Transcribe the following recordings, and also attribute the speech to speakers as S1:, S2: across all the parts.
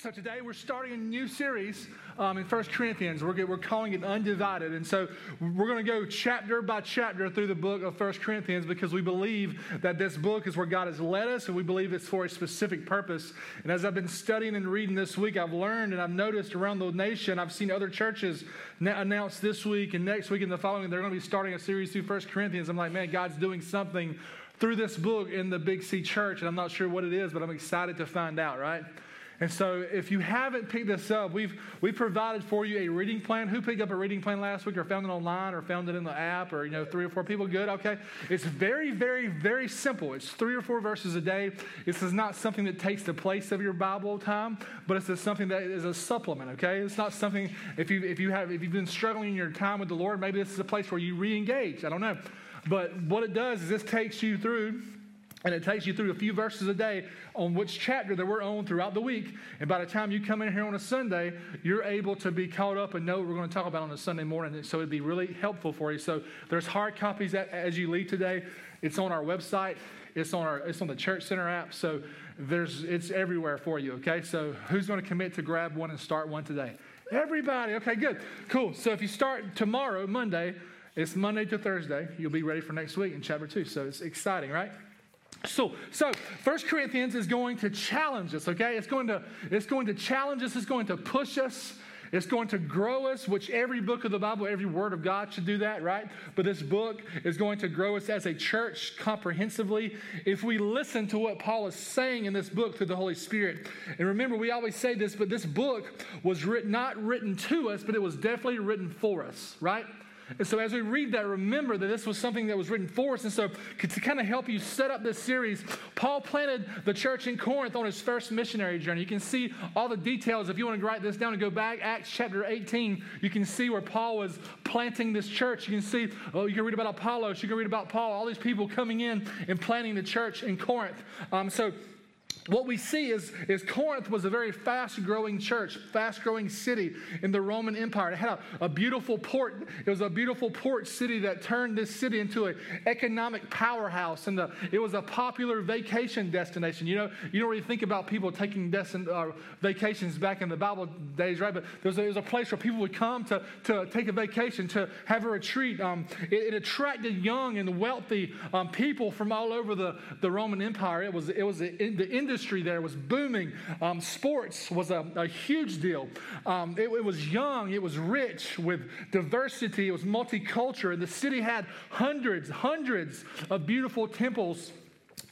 S1: So today we're starting a new series um, in First Corinthians. We're, we're calling it Undivided. And so we're going to go chapter by chapter through the book of First Corinthians because we believe that this book is where God has led us and we believe it's for a specific purpose. And as I've been studying and reading this week, I've learned and I've noticed around the nation, I've seen other churches announce this week and next week and the following, they're going to be starting a series through First Corinthians. I'm like, man, God's doing something through this book in the Big C church. And I'm not sure what it is, but I'm excited to find out, right? And so, if you haven't picked this up, we've, we provided for you a reading plan. Who picked up a reading plan last week or found it online or found it in the app or, you know, three or four people? Good, okay. It's very, very, very simple. It's three or four verses a day. This is not something that takes the place of your Bible time, but it's just something that is a supplement, okay? It's not something, if, you, if, you have, if you've been struggling in your time with the Lord, maybe this is a place where you re engage. I don't know. But what it does is this takes you through and it takes you through a few verses a day on which chapter that we're on throughout the week. And by the time you come in here on a Sunday, you're able to be caught up and know what we're going to talk about on a Sunday morning. So it'd be really helpful for you. So there's hard copies as you leave today. It's on our website. It's on our it's on the Church Center app. So there's it's everywhere for you. Okay. So who's going to commit to grab one and start one today? Everybody. Okay. Good. Cool. So if you start tomorrow, Monday, it's Monday to Thursday. You'll be ready for next week in chapter two. So it's exciting, right? So, so First Corinthians is going to challenge us, okay? It's going to, it's going to challenge us, it's going to push us, it's going to grow us, which every book of the Bible, every word of God should do that, right? But this book is going to grow us as a church comprehensively if we listen to what Paul is saying in this book through the Holy Spirit. And remember, we always say this, but this book was written, not written to us, but it was definitely written for us, right? And so, as we read that, remember that this was something that was written for us. And so, to kind of help you set up this series, Paul planted the church in Corinth on his first missionary journey. You can see all the details. If you want to write this down and go back, Acts chapter 18, you can see where Paul was planting this church. You can see, oh, you can read about Apollos, you can read about Paul, all these people coming in and planting the church in Corinth. Um, so, what we see is, is Corinth was a very fast growing church, fast growing city in the Roman Empire. It had a, a, beautiful port. It was a beautiful port city that turned this city into an economic powerhouse. And the, it was a popular vacation destination. You know, you don't really think about people taking destin, uh, vacations back in the Bible days, right? But there was, a, was a place where people would come to, to take a vacation, to have a retreat. Um, it, it, attracted young and wealthy um, people from all over the, the Roman Empire. It was, it was the industry industry there was booming. Um, sports was a, a huge deal. Um, it, it, was young, it was rich with diversity, it was multicultural. And the city had hundreds, hundreds of beautiful temples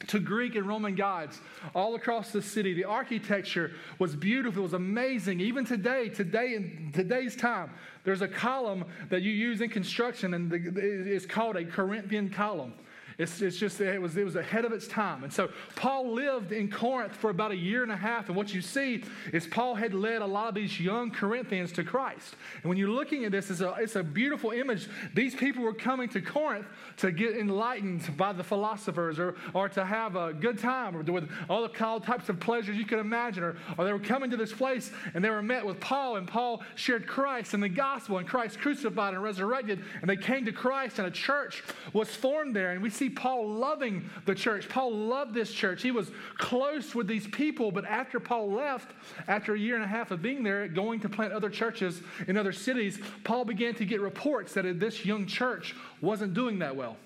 S1: to Greek and Roman gods all across the city. The architecture was beautiful, it was amazing. Even today, today in today's time, there's a column that you use in construction, and the, it's called a Corinthian column. It's, it's just, it was, it was ahead of its time. And so Paul lived in Corinth for about a year and a half. And what you see is Paul had led a lot of these young Corinthians to Christ. And when you're looking at this, it's a, it's a beautiful image. These people were coming to Corinth to get enlightened by the philosophers or, or to have a good time or with all the types of pleasures you could imagine. Or, or they were coming to this place and they were met with Paul, and Paul shared Christ and the gospel and Christ crucified and resurrected. And they came to Christ, and a church was formed there. And we see see Paul loving the church. Paul loved this church. He was close with these people, but after Paul left, after a year and a half of being there, going to plant other churches in other cities, Paul began to get reports that this young church wasn't doing that well.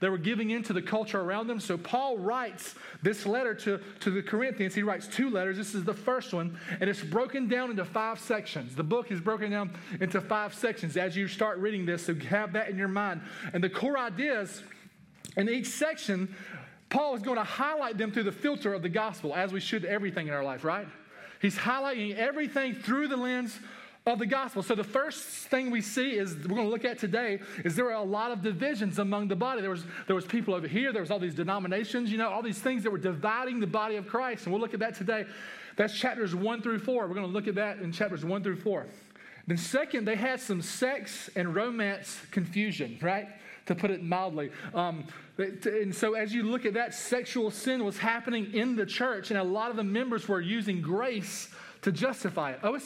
S1: They were giving in to the culture around them. So Paul writes this letter to, to the Corinthians. He writes two letters. This is the first one, and it's broken down into five sections. The book is broken down into five sections as you start reading this. So have that in your mind. And the core ideas in each section, Paul is going to highlight them through the filter of the gospel, as we should everything in our life, right? He's highlighting everything through the lens of the gospel. So the first thing we see is we're going to look at today is there are a lot of divisions among the body. There was there was people over here, there was all these denominations, you know, all these things that were dividing the body of Christ. And we'll look at that today. That's chapters 1 through 4. We're going to look at that in chapters 1 through 4. Then second, they had some sex and romance confusion, right? To put it mildly. Um, and so, as you look at that, sexual sin was happening in the church, and a lot of the members were using grace to justify it. Oh,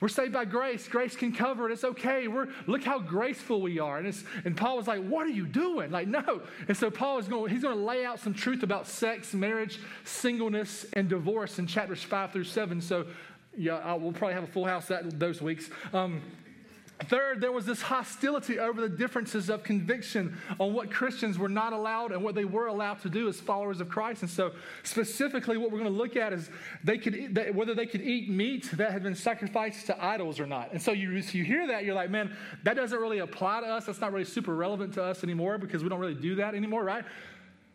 S1: we're saved by grace. Grace can cover it. It's okay. We're look how graceful we are. And, and Paul was like, "What are you doing?" Like, no. And so Paul is going. He's going to lay out some truth about sex, marriage, singleness, and divorce in chapters five through seven. So Yeah, I, we'll probably have a full house that those weeks. Um, Third, there was this hostility over the differences of conviction on what Christians were not allowed and what they were allowed to do as followers of Christ. And so, specifically, what we're going to look at is they could they, whether they could eat meat that had been sacrificed to idols or not. And so, you, you hear that, you're like, man, that doesn't really apply to us. That's not really super relevant to us anymore because we don't really do that anymore, right?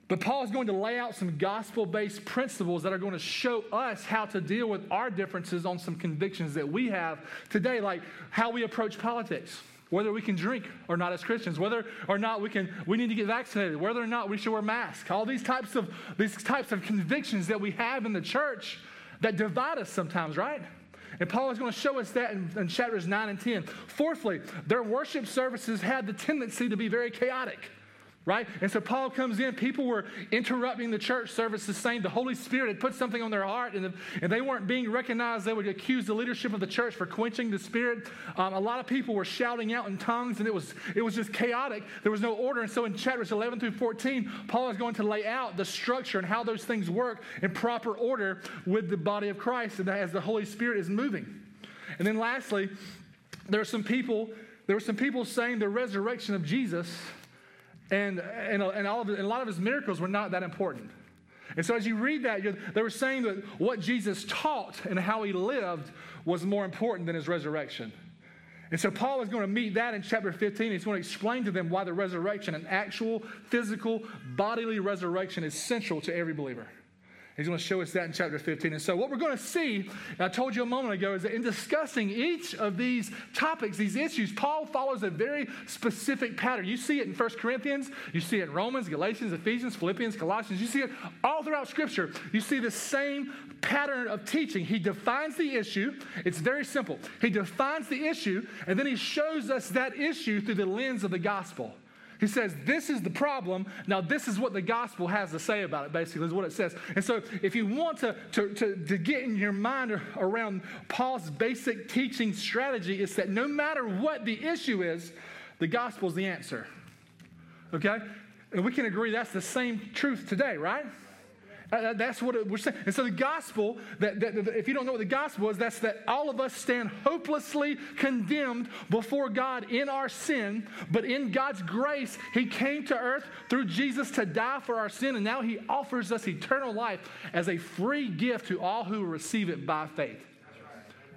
S1: But Paul is going to lay out some gospel based principles that are going to show us how to deal with our differences on some convictions that we have today, like how we approach politics, whether we can drink or not as Christians, whether or not we can we need to get vaccinated, whether or not we should wear masks, all these types of these types of convictions that we have in the church that divide us sometimes, right? And Paul is going to show us that in, in chapters 9 and 10. Fourthly, their worship services had the tendency to be very chaotic right? And so Paul comes in. People were interrupting the church services, saying the Holy Spirit had put something on their heart, and, and they weren't being recognized. They would accuse the leadership of the church for quenching the Spirit. Um, a lot of people were shouting out in tongues, and it was it was just chaotic. There was no order. And so in chapters 11 through 14, Paul is going to lay out the structure and how those things work in proper order with the body of Christ, and as the Holy Spirit is moving. And then lastly, there are some people. There were some people saying the resurrection of Jesus and, and, and, all of, and a lot of his miracles were not that important. And so, as you read that, they were saying that what Jesus taught and how he lived was more important than his resurrection. And so, Paul is going to meet that in chapter 15. He's going to explain to them why the resurrection, an actual, physical, bodily resurrection, is central to every believer. He's going to show us that in chapter 15. And so, what we're going to see, I told you a moment ago, is that in discussing each of these topics, these issues, Paul follows a very specific pattern. You see it in 1 Corinthians, you see it in Romans, Galatians, Ephesians, Philippians, Colossians. You see it all throughout Scripture. You see the same pattern of teaching. He defines the issue, it's very simple. He defines the issue, and then he shows us that issue through the lens of the gospel. He says, This is the problem. Now, this is what the gospel has to say about it, basically, is what it says. And so, if you want to, to, to, to get in your mind around Paul's basic teaching strategy, it's that no matter what the issue is, the gospel is the answer. Okay? And we can agree that's the same truth today, right? Uh, that's what we're saying. And so the gospel, that, that, that, if you don't know what the gospel is, that's that all of us stand hopelessly condemned before God in our sin, but in God's grace, He came to earth through Jesus to die for our sin, and now He offers us eternal life as a free gift to all who receive it by faith.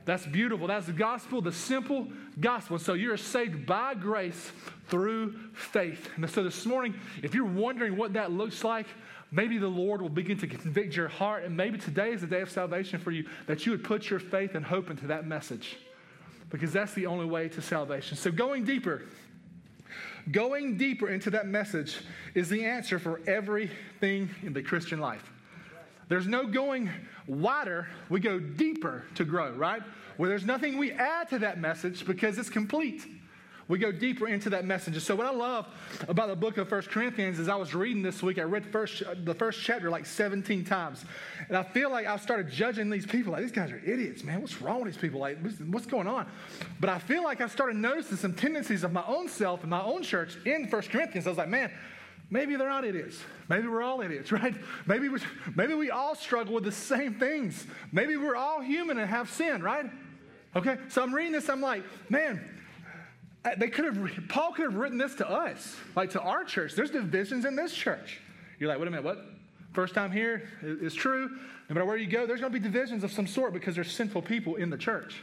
S1: That's beautiful. That's the gospel, the simple gospel. So you're saved by grace through faith. And so this morning, if you're wondering what that looks like, Maybe the Lord will begin to convict your heart, and maybe today is the day of salvation for you, that you would put your faith and hope into that message. Because that's the only way to salvation. So, going deeper, going deeper into that message is the answer for everything in the Christian life. There's no going wider, we go deeper to grow, right? Where there's nothing we add to that message because it's complete we go deeper into that message. So, what I love about the book of First Corinthians is I was reading this week, I read first, the first chapter like 17 times. And I feel like I started judging these people. Like, these guys are idiots, man. What's wrong with these people? Like, what's going on? But I feel like I started noticing some tendencies of my own self and my own church in First Corinthians. I was like, man, maybe they're not idiots. Maybe we're all idiots, right? Maybe we, maybe we all struggle with the same things. Maybe we're all human and have sin, right? Okay, so I'm reading this, I'm like, man, they could have, Paul could have written this to us, like to our church. There's divisions in this church. You're like, wait a minute, what? First time here is true. No matter where you go, there's going to be divisions of some sort because there's sinful people in the church.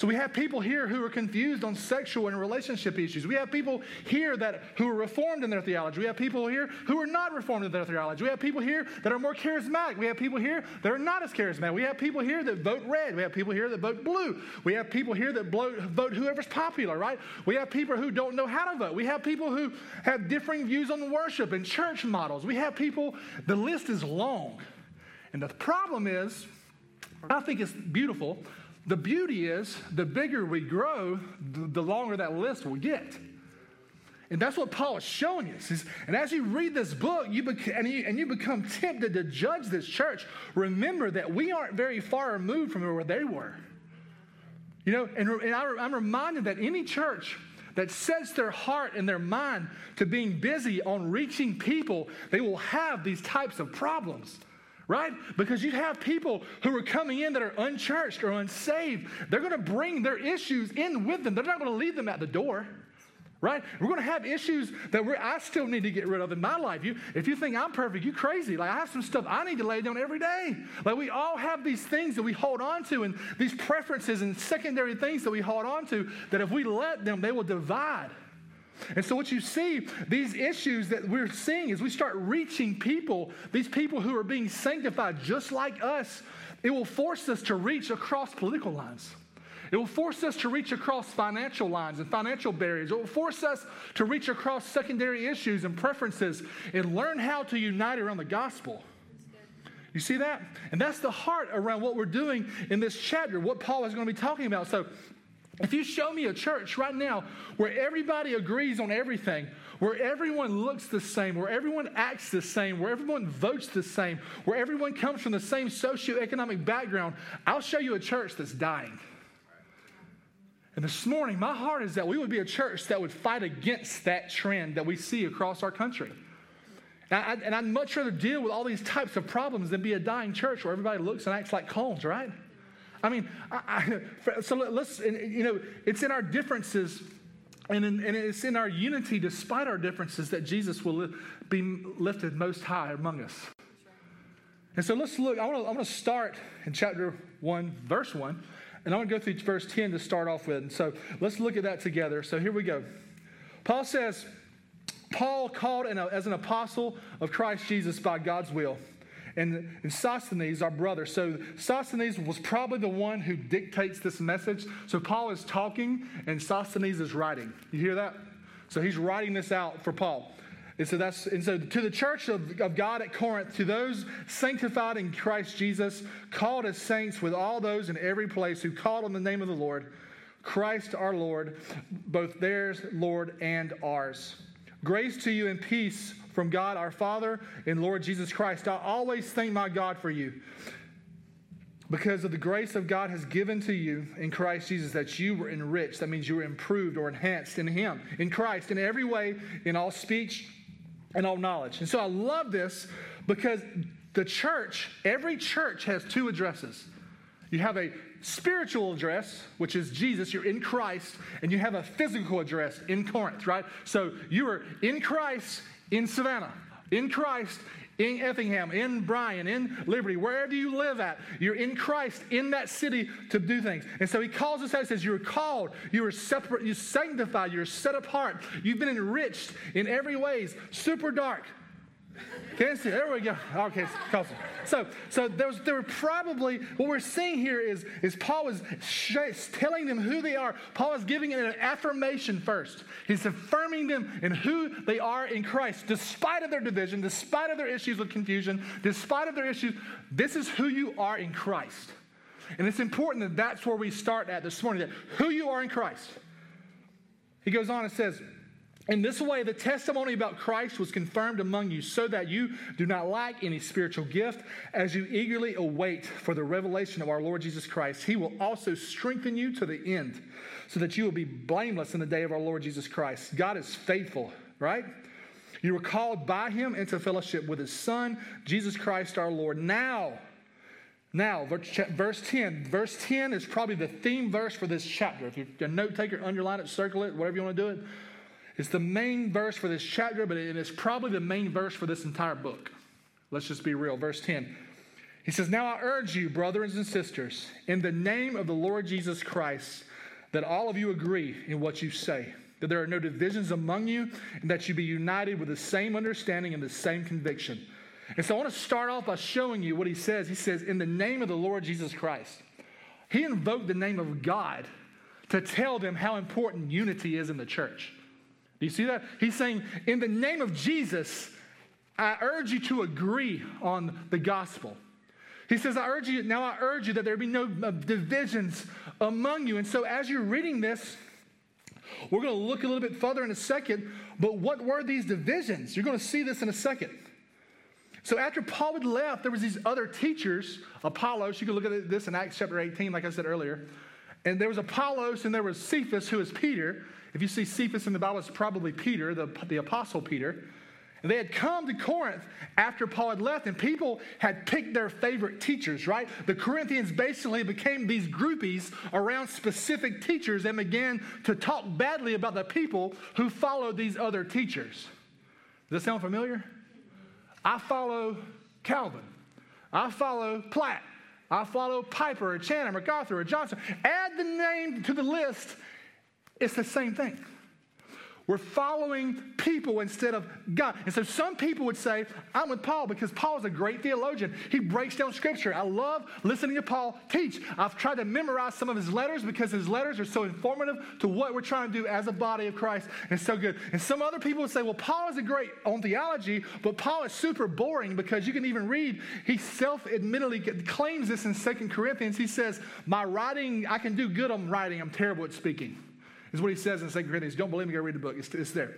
S1: So we have people here who are confused on sexual and relationship issues. We have people here that who are reformed in their theology. We have people here who are not reformed in their theology. We have people here that are more charismatic. We have people here that are not as charismatic. We have people here that vote red. We have people here that vote blue. We have people here that vote whoever's popular, right? We have people who don't know how to vote. We have people who have differing views on worship and church models. We have people, the list is long. And the problem is, I think it's beautiful the beauty is, the bigger we grow, the, longer that list will get. And that's what Paul is showing us. and as you read this book you bec- and, you, and you become tempted to judge this church, remember that we aren't very far removed from where they were. You know, and, and I, I'm reminded that any church that sets their heart and their mind to being busy on reaching people, they will have these types of problems right? Because you have people who are coming in that are unchurched or unsaved. They're going to bring their issues in with them. They're not going to leave them at the door. Right? We're going to have issues that I still need to get rid of in my life. You, if you think I'm perfect, you crazy. Like I have some stuff I need to lay down every day. Like we all have these things that we hold on to and these preferences and secondary things that we hold on to that if we let them, they will divide. And so, what you see, these issues that we're seeing as we start reaching people, these people who are being sanctified just like us, it will force us to reach across political lines. It will force us to reach across financial lines and financial barriers. It will force us to reach across secondary issues and preferences and learn how to unite around the gospel. You see that? And that's the heart around what we're doing in this chapter, what Paul is going to be talking about. So, if you show me a church right now where everybody agrees on everything, where everyone looks the same, where everyone acts the same, where everyone votes the same, where everyone comes from the same socioeconomic background, I'll show you a church that's dying. And this morning, my heart is that we would be a church that would fight against that trend that we see across our country. And, I, and I'd much rather deal with all these types of problems than be a dying church where everybody looks and acts like clones, right? I mean, I, I, so let's, you know, it's in our differences and, in, and, it's in our unity, despite our differences, that Jesus will li- be lifted most high among us. And so let's look. I want to start in chapter 1, verse 1, and I want to go through verse 10 to start off with. And so let's look at that together. So here we go. Paul says, Paul called as an apostle of Christ Jesus by God's will and, and Sosthenes, our brother. So Sosthenes was probably the one who dictates this message. So Paul is talking and Sosthenes is writing. You hear that? So he's writing this out for Paul. And so that's and so to the church of, of God at Corinth, to those sanctified in Christ Jesus, called as saints with all those in every place who called on the name of the Lord, Christ our Lord, both theirs, Lord, and ours. Grace to you and peace from God our Father and Lord Jesus Christ. I always thank my God for you because of the grace of God has given to you in Christ Jesus that you were enriched. That means you were improved or enhanced in Him, in Christ, in every way, in all speech and all knowledge. And so I love this because the church, every church has two addresses. You have a spiritual address, which is Jesus, you're in Christ, and you have a physical address in Corinth, right? So you are in Christ in Savannah, in Christ, in Effingham, in Bryan, in Liberty, wherever you live at, you're in Christ in that city to do things. And so he calls us out, he says, You're called, you are separate, you're sanctified, you're set apart, you've been enriched in every ways, super dark, can't see. There we go. Okay. So, so there, was, there were probably what we're seeing here is, is Paul is sh- telling them who they are. Paul is giving an affirmation first. He's affirming them in who they are in Christ, despite of their division, despite of their issues with confusion, despite of their issues. This is who you are in Christ, and it's important that that's where we start at this morning. That who you are in Christ. He goes on and says. In this way, the testimony about Christ was confirmed among you, so that you do not lack any spiritual gift as you eagerly await for the revelation of our Lord Jesus Christ. He will also strengthen you to the end, so that you will be blameless in the day of our Lord Jesus Christ. God is faithful, right? You were called by him into fellowship with his Son, Jesus Christ our Lord. Now, now, verse 10. Verse 10 is probably the theme verse for this chapter. If you're a note taker, underline it, circle it, whatever you want to do it. It's the main verse for this chapter, but it is probably the main verse for this entire book. Let's just be real. Verse 10. He says, Now I urge you, brothers and sisters, in the name of the Lord Jesus Christ, that all of you agree in what you say, that there are no divisions among you, and that you be united with the same understanding and the same conviction. And so I want to start off by showing you what he says. He says, In the name of the Lord Jesus Christ. He invoked the name of God to tell them how important unity is in the church. Do you see that? He's saying, in the name of Jesus, I urge you to agree on the gospel. He says, I urge you, now I urge you that there be no uh, divisions among you. And so as you're reading this, we're going to look a little bit further in a second, but what were these divisions? You're going to see this in a second. So after Paul had left, there was these other teachers, Apollos. You can look at this in Acts chapter 18, like I said earlier. And there was Apollos and there was Cephas, who is Peter. If you see Cephas in the Bible, it's probably Peter, the, the apostle Peter. And they had come to Corinth after Paul had left, and people had picked their favorite teachers, right? The Corinthians basically became these groupies around specific teachers and began to talk badly about the people who followed these other teachers. Does that sound familiar? I follow Calvin. I follow Platt. I follow Piper or Channing, MacArthur or Johnson. Add the name to the list, it's the same thing. We're following people instead of God. And so some people would say, I'm with Paul because Paul is a great theologian. He breaks down scripture. I love listening to Paul teach. I've tried to memorize some of his letters because his letters are so informative to what we're trying to do as a body of Christ. And it's so good. And some other people would say, well, Paul is a great on theology, but Paul is super boring because you can even read, he self admittedly claims this in Second Corinthians. He says, My writing, I can do good on writing, I'm terrible at speaking is what he says in 2 Corinthians. Don't believe me, go read the book. It's, it's there.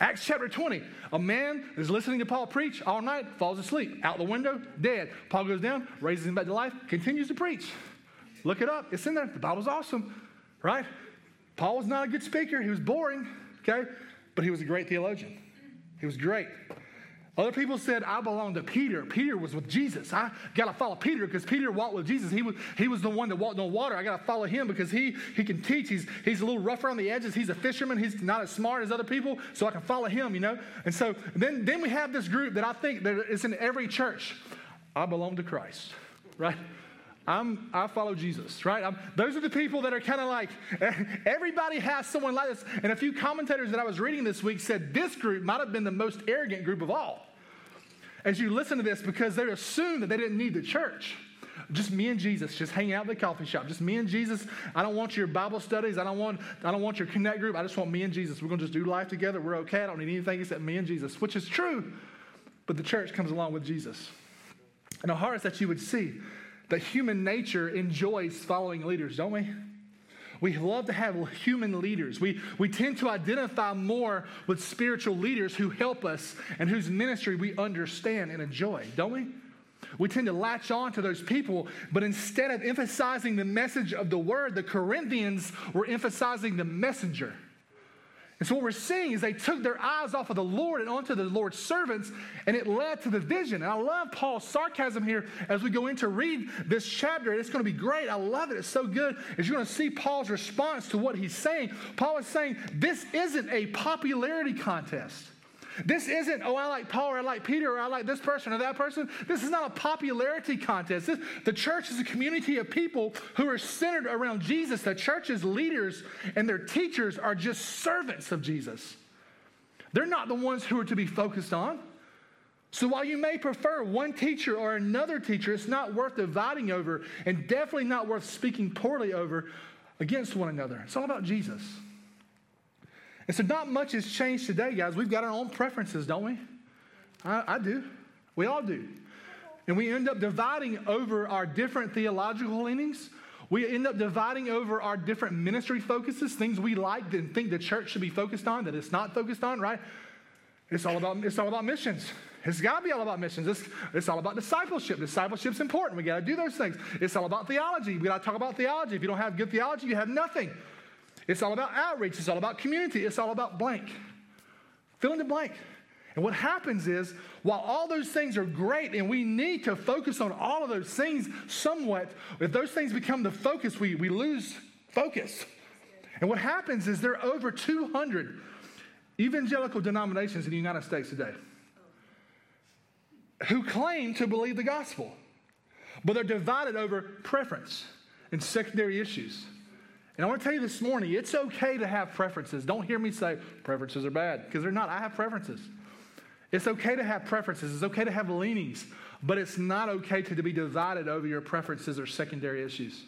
S1: Acts chapter 20. A man is listening to Paul preach all night, falls asleep, out the window, dead. Paul goes down, raises him back to life, continues to preach. Look it up. It's in there. The Bible's awesome, right? Paul was not a good speaker. He was boring, okay? But he was a great theologian. He was great. Other people said, I belong to Peter. Peter was with Jesus. I got to follow Peter because Peter walked with Jesus. He was, he was the one that walked on water. I got to follow him because he, he can teach. He's, he's a little rougher on the edges. He's a fisherman. He's not as smart as other people, so I can follow him, you know? And so then, then we have this group that I think that is in every church. I belong to Christ, right? I'm, I follow Jesus, right? I'm, those are the people that are kind of like, everybody has someone like this. And a few commentators that I was reading this week said this group might have been the most arrogant group of all. As you listen to this, because they assumed that they didn't need the church. Just me and Jesus, just hang out at the coffee shop. Just me and Jesus. I don't want your Bible studies. I don't want, I don't want your connect group. I just want me and Jesus. We're going to just do life together. We're okay. I don't need anything except me and Jesus, which is true. But the church comes along with Jesus. And our heart that you would see that human nature enjoys following leaders, don't we? We love to have human leaders. We, we tend to identify more with spiritual leaders who help us and whose ministry we understand and enjoy, don't we? We tend to latch on to those people, but instead of emphasizing the message of the word, the Corinthians were emphasizing the messenger. And so what we're seeing is they took their eyes off of the Lord and onto the Lord's servants, and it led to the vision. And I love Paul's sarcasm here as we go in to read this chapter. It's going to be great. I love it. It's so good. As you're going to see Paul's response to what he's saying, Paul is saying this isn't a popularity contest. This isn't, oh, I like Paul or I like Peter or I like this person or that person. This is not a popularity contest. This, the church is a community of people who are centered around Jesus. The church's leaders and their teachers are just servants of Jesus. They're not the ones who are to be focused on. So while you may prefer one teacher or another teacher, it's not worth dividing over and definitely not worth speaking poorly over against one another. It's all about Jesus. And so, not much has changed today, guys. We've got our own preferences, don't we? I, I do. We all do. And we end up dividing over our different theological leanings. We end up dividing over our different ministry focuses, things we like and think the church should be focused on that it's not focused on, right? It's all about, it's all about missions. It's got to be all about missions. It's, it's all about discipleship. Discipleship's important. We got to do those things. It's all about theology. We got to talk about theology. If you don't have good theology, you have nothing. It's all about outreach. It's all about community. It's all about blank. Fill in the blank. And what happens is, while all those things are great and we need to focus on all of those things somewhat, if those things become the focus, we, we lose focus. And what happens is there are over 200 evangelical denominations in the United States today who claim to believe the gospel, but they're divided over preference and secondary issues. And I want to tell you this morning, it's okay to have preferences. Don't hear me say preferences are bad, because they're not. I have preferences. It's okay to have preferences. It's okay to have leanings, but it's not okay to be divided over your preferences or secondary issues.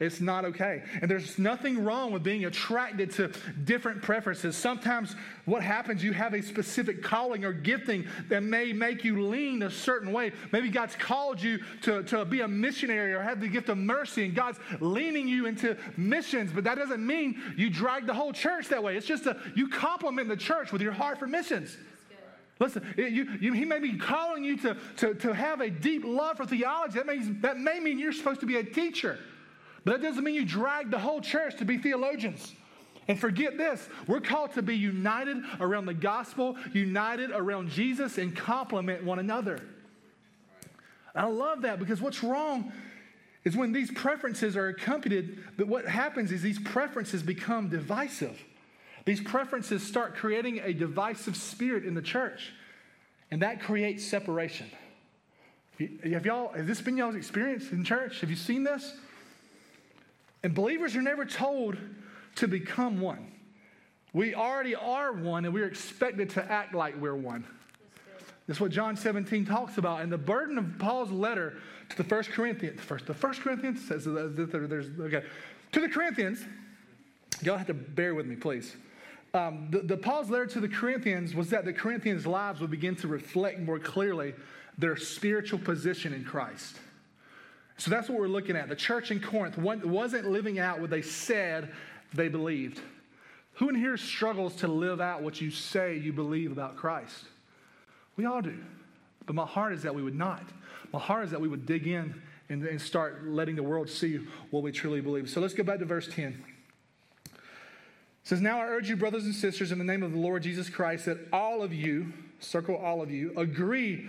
S1: It's not okay. And there's nothing wrong with being attracted to different preferences. Sometimes what happens, you have a specific calling or gifting that may make you lean a certain way. Maybe God's called you to, to be a missionary or have the gift of mercy, and God's leaning you into missions, but that doesn't mean you drag the whole church that way. It's just a, you complement the church with your heart for missions. Listen, you, you, he may be calling you to, to, to have a deep love for theology. That, means, that may mean you're supposed to be a teacher. But that doesn't mean you drag the whole church to be theologians. And forget this we're called to be united around the gospel, united around Jesus, and complement one another. I love that because what's wrong is when these preferences are accompanied, but what happens is these preferences become divisive. These preferences start creating a divisive spirit in the church, and that creates separation. Have y'all, has this been y'all's experience in church? Have you seen this? And believers are never told to become one. We already are one, and we're expected to act like we're one. That's what John 17 talks about. And the burden of Paul's letter to the First Corinthians, first, the First Corinthians says that there's, okay, to the Corinthians, y'all have to bear with me, please. Um, the, the Paul's letter to the Corinthians was that the Corinthians' lives would begin to reflect more clearly their spiritual position in Christ. So that's what we're looking at. The church in Corinth wasn't living out what they said they believed. Who in here struggles to live out what you say you believe about Christ? We all do. But my heart is that we would not. My heart is that we would dig in and, and start letting the world see what we truly believe. So let's go back to verse 10. It says, Now I urge you, brothers and sisters, in the name of the Lord Jesus Christ, that all of you, circle all of you, agree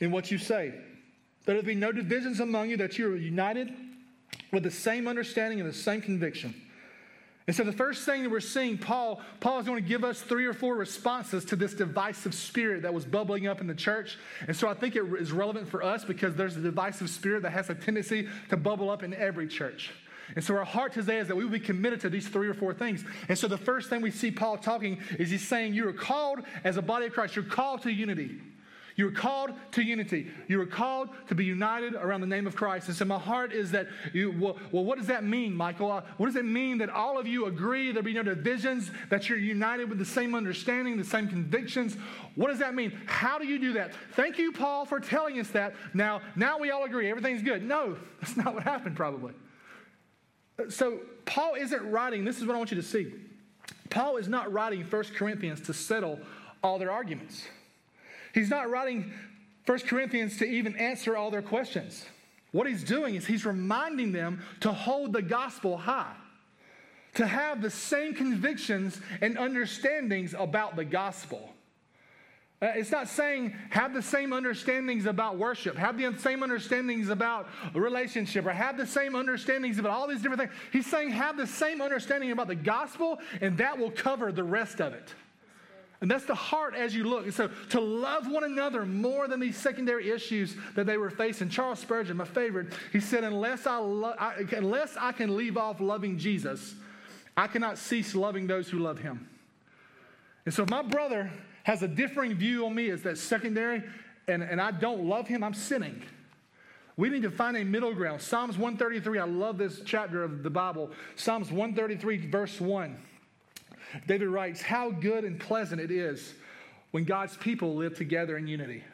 S1: in what you say. That there be no divisions among you, that you are united with the same understanding and the same conviction. And so the first thing that we're seeing, Paul, Paul is going to give us three or four responses to this divisive spirit that was bubbling up in the church. And so I think it is relevant for us because there's a divisive spirit that has a tendency to bubble up in every church. And so our heart today is that we will be committed to these three or four things. And so the first thing we see Paul talking is he's saying you are called as a body of Christ, you're called to unity. You are called to unity. You are called to be united around the name of Christ. And so my heart is that you, well, well what does that mean, Michael? Uh, what does it mean that all of you agree there be no divisions, that you're united with the same understanding, the same convictions? What does that mean? How do you do that? Thank you, Paul, for telling us that. Now, now we all agree everything's good. No, that's not what happened, probably. So Paul isn't writing, this is what I want you to see. Paul is not writing 1 Corinthians to settle all their arguments. He's not writing 1 Corinthians to even answer all their questions. What he's doing is he's reminding them to hold the gospel high, to have the same convictions and understandings about the gospel. Uh, it's not saying have the same understandings about worship, have the same understandings about relationship, or have the same understandings about all these different things. He's saying have the same understanding about the gospel, and that will cover the rest of it. And that's the heart as you look. And so to love one another more than these secondary issues that they were facing. Charles Spurgeon, my favorite, he said, unless I, lo- I, unless I can leave off loving Jesus, I cannot cease loving those who love him. And so if my brother has a differing view on me as that secondary and, and I don't love him, I'm sinning. We need to find a middle ground. Psalms 133, I love this chapter of the Bible. Psalms 133, verse 1. David writes, How good and pleasant it is when God's people live together in unity.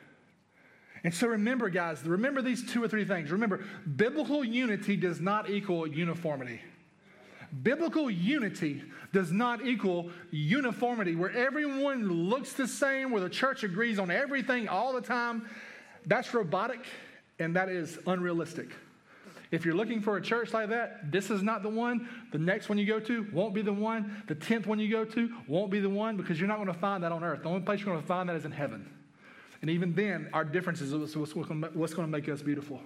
S1: And so remember, guys, remember these two or three things. Remember, biblical unity does not equal uniformity. Biblical unity does not equal uniformity, where everyone looks the same, where the church agrees on everything all the time. That's robotic and that is unrealistic. If you're looking for a church like that, this is not the one. The next one you go to won't be the one. The tenth one you go to won't be the one because you're not going to find that on earth. The only place you're going to find that is in heaven. And even then, our differences is what's going to make us beautiful.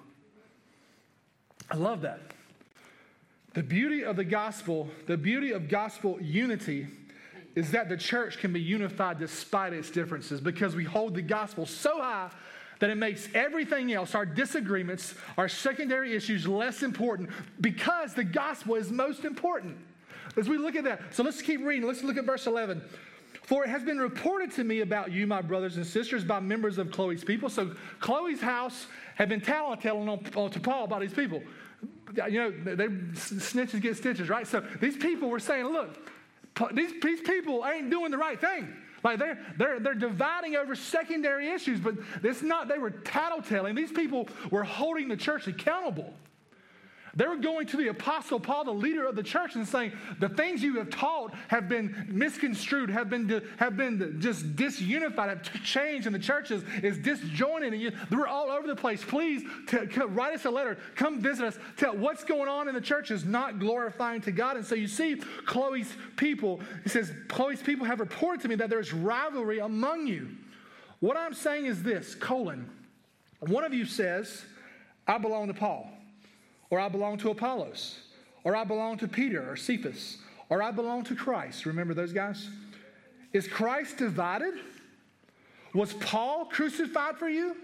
S1: I love that. The beauty of the gospel, the beauty of gospel unity, is that the church can be unified despite its differences because we hold the gospel so high that it makes everything else, our disagreements, our secondary issues, less important because the gospel is most important. As we look at that, so let's keep reading. Let's look at verse 11. For it has been reported to me about you, my brothers and sisters, by members of Chloe's people. So Chloe's house had been telling on, to Paul about these people. You know, they snitches get stitches, right? So these people were saying, look, these, these people ain't doing the right thing. Like they're, they're, they're dividing over secondary issues, but it's not, they were tattletelling. These people were holding the church accountable. They were going to the Apostle Paul, the leader of the church, and saying, The things you have taught have been misconstrued, have been, have been just disunified, have changed in the churches, is disjointed, and you, we're all over the place. Please write us a letter. Come visit us. Tell what's going on in the church is not glorifying to God. And so you see Chloe's people, he says, Chloe's people have reported to me that there's rivalry among you. What I'm saying is this colon, one of you says, I belong to Paul or I belong to Apollos, or I belong to Peter or Cephas, or I belong to Christ. Remember those guys? Is Christ divided? Was Paul crucified for you?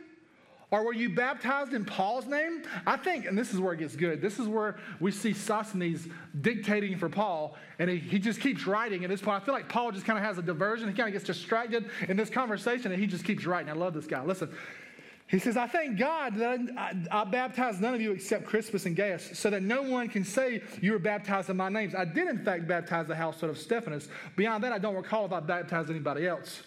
S1: Or were you baptized in Paul's name? I think, and this is where it gets good, this is where we see Sosthenes dictating for Paul, and he, he just keeps writing at this point. I feel like Paul just kind of has a diversion. He kind of gets distracted in this conversation, and he just keeps writing. I love this guy. Listen, he says, I thank God that I, I, baptized none of you except Crispus and Gaius, so that no one can say you were baptized in my names. I did, in fact, baptize the household of Stephanas. Beyond that, I don't recall if I baptized anybody else.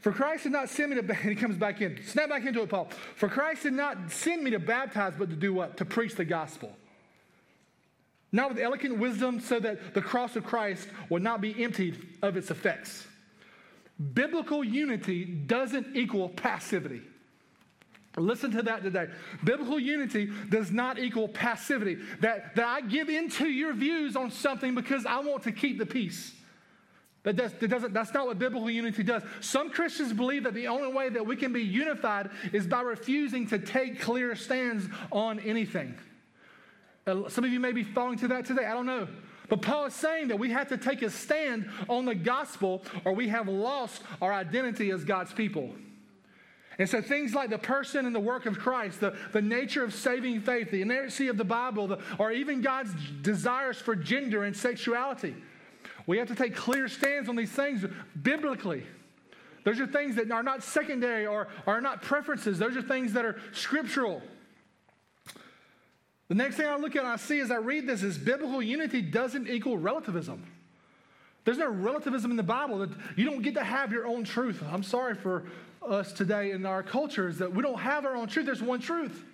S1: For Christ did not send me to, and he comes back in, snap back into it, Paul. For Christ did not send me to baptize, but to do what? To preach the gospel. Not with eloquent wisdom, so that the cross of Christ will not be emptied of its effects. Biblical unity doesn't equal passivity. Listen to that today. Biblical unity does not equal passivity. That, that I give into your views on something because I want to keep the peace. That, does, that doesn't, that's not what biblical unity does. Some Christians believe that the only way that we can be unified is by refusing to take clear stands on anything. Uh, some of you may be falling to that today. I don't know. But Paul is saying that we have to take a stand on the gospel or we have lost our identity as God's people. And so things like the person and the work of Christ, the, the nature of saving faith, the inerrancy of the Bible, the, or even God's desires for gender and sexuality. We have to take clear stands on these things biblically. Those are things that are not secondary or are not preferences. Those are things that are scriptural. The next thing I look at and I see as I read this is biblical unity doesn't equal relativism. There's no relativism in the Bible. That you don't get to have your own truth. I'm sorry for us today in our culture is that we don't have our own truth. There's one truth.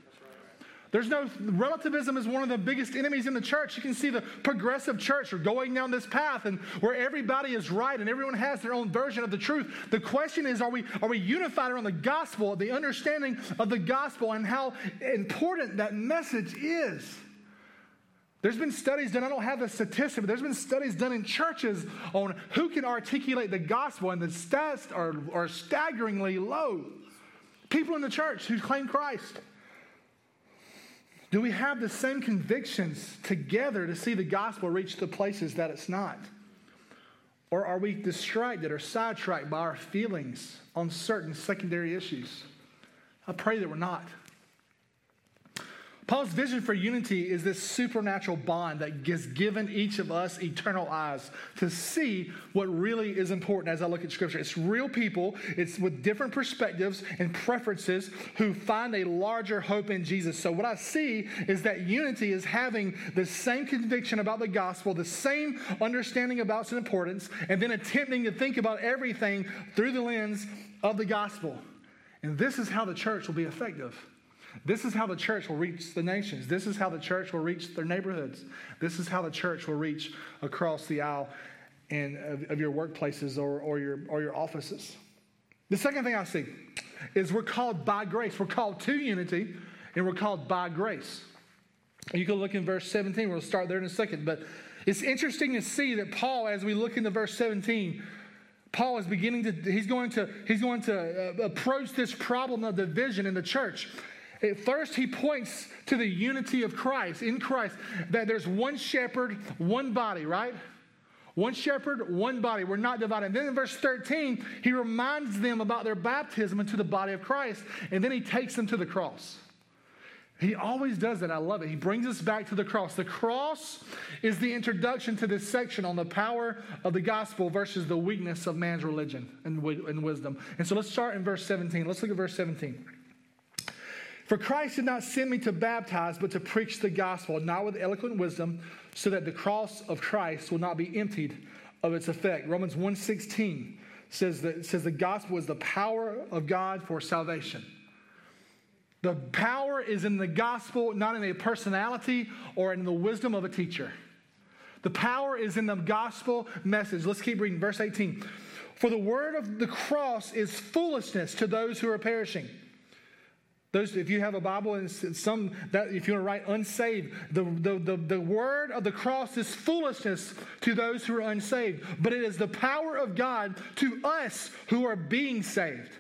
S1: There's no relativism is one of the biggest enemies in the church. You can see the progressive church are going down this path and where everybody is right and everyone has their own version of the truth. The question is, are we are we unified around the gospel, the understanding of the gospel and how important that message is? There's been studies done, I don't have the statistic, but there's been studies done in churches on who can articulate the gospel, and the stats are, are staggeringly low. People in the church who claim Christ. Do we have the same convictions together to see the gospel reach the places that it's not? Or are we distracted or sidetracked by our feelings on certain secondary issues? I pray that we're not. Paul's vision for unity is this supernatural bond that has given each of us eternal eyes to see what really is important as I look at Scripture. It's real people, it's with different perspectives and preferences who find a larger hope in Jesus. So, what I see is that unity is having the same conviction about the gospel, the same understanding about its importance, and then attempting to think about everything through the lens of the gospel. And this is how the church will be effective. This is how the church will reach the nations. This is how the church will reach their neighborhoods. This is how the church will reach across the aisle and of, of your workplaces or, or, your, or your offices. The second thing I see is we're called by grace. We're called to unity, and we're called by grace. You can look in verse 17. We'll start there in a second. But it's interesting to see that Paul, as we look into verse 17, Paul is beginning to, he's going to, he's going to uh, approach this problem of division in the church. At first, he points to the unity of Christ, in Christ, that there's one shepherd, one body, right? One shepherd, one body. We're not divided. And then in verse 13, he reminds them about their baptism into the body of Christ, and then he takes them to the cross. He always does that. I love it. He brings us back to the cross. The cross is the introduction to this section on the power of the gospel versus the weakness of man's religion and, and wisdom. And so let's start in verse 17. Let's look at verse 17. For Christ did not send me to baptize, but to preach the gospel, not with eloquent wisdom, so that the cross of Christ will not be emptied of its effect. Romans 1.16 says that says the gospel is the power of God for salvation. The power is in the gospel, not in a personality or in the wisdom of a teacher. The power is in the gospel message. Let's keep reading. Verse 18. For the word of the cross is foolishness to those who are perishing. Those, if you have a Bible and some that if you want to write unsaved, the, the, the, the word of the cross is foolishness to those who are unsaved, but it is the power of God to us who are being saved.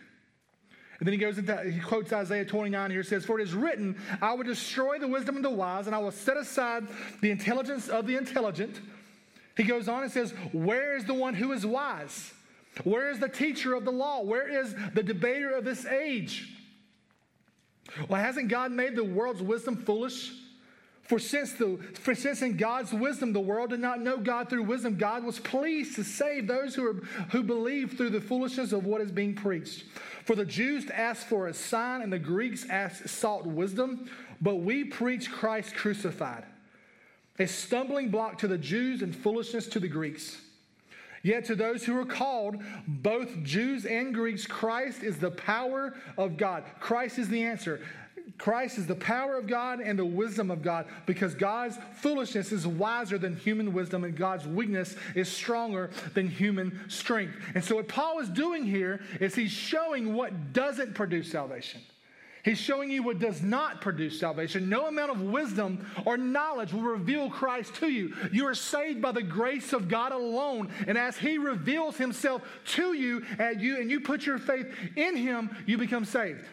S1: And then he goes into, he quotes Isaiah 29 here, says, For it is written, I will destroy the wisdom of the wise, and I will set aside the intelligence of the intelligent. He goes on and says, Where is the one who is wise? Where is the teacher of the law? Where is the debater of this age? Well, hasn't God made the world's wisdom foolish? For since, the, for since in God's wisdom the world did not know God through wisdom, God was pleased to save those who, are, who believe through the foolishness of what is being preached. For the Jews asked for a sign, and the Greeks asked, sought wisdom, but we preach Christ crucified, a stumbling block to the Jews and foolishness to the Greeks. Yet to those who are called, both Jews and Greeks, Christ is the power of God. Christ is the answer. Christ is the power of God and the wisdom of God because God's foolishness is wiser than human wisdom and God's weakness is stronger than human strength. And so, what Paul is doing here is he's showing what doesn't produce salvation. He's showing you what does not produce salvation. No amount of wisdom or knowledge will reveal Christ to you. You are saved by the grace of God alone. And as He reveals Himself to you, and you, and you put your faith in Him, you become saved.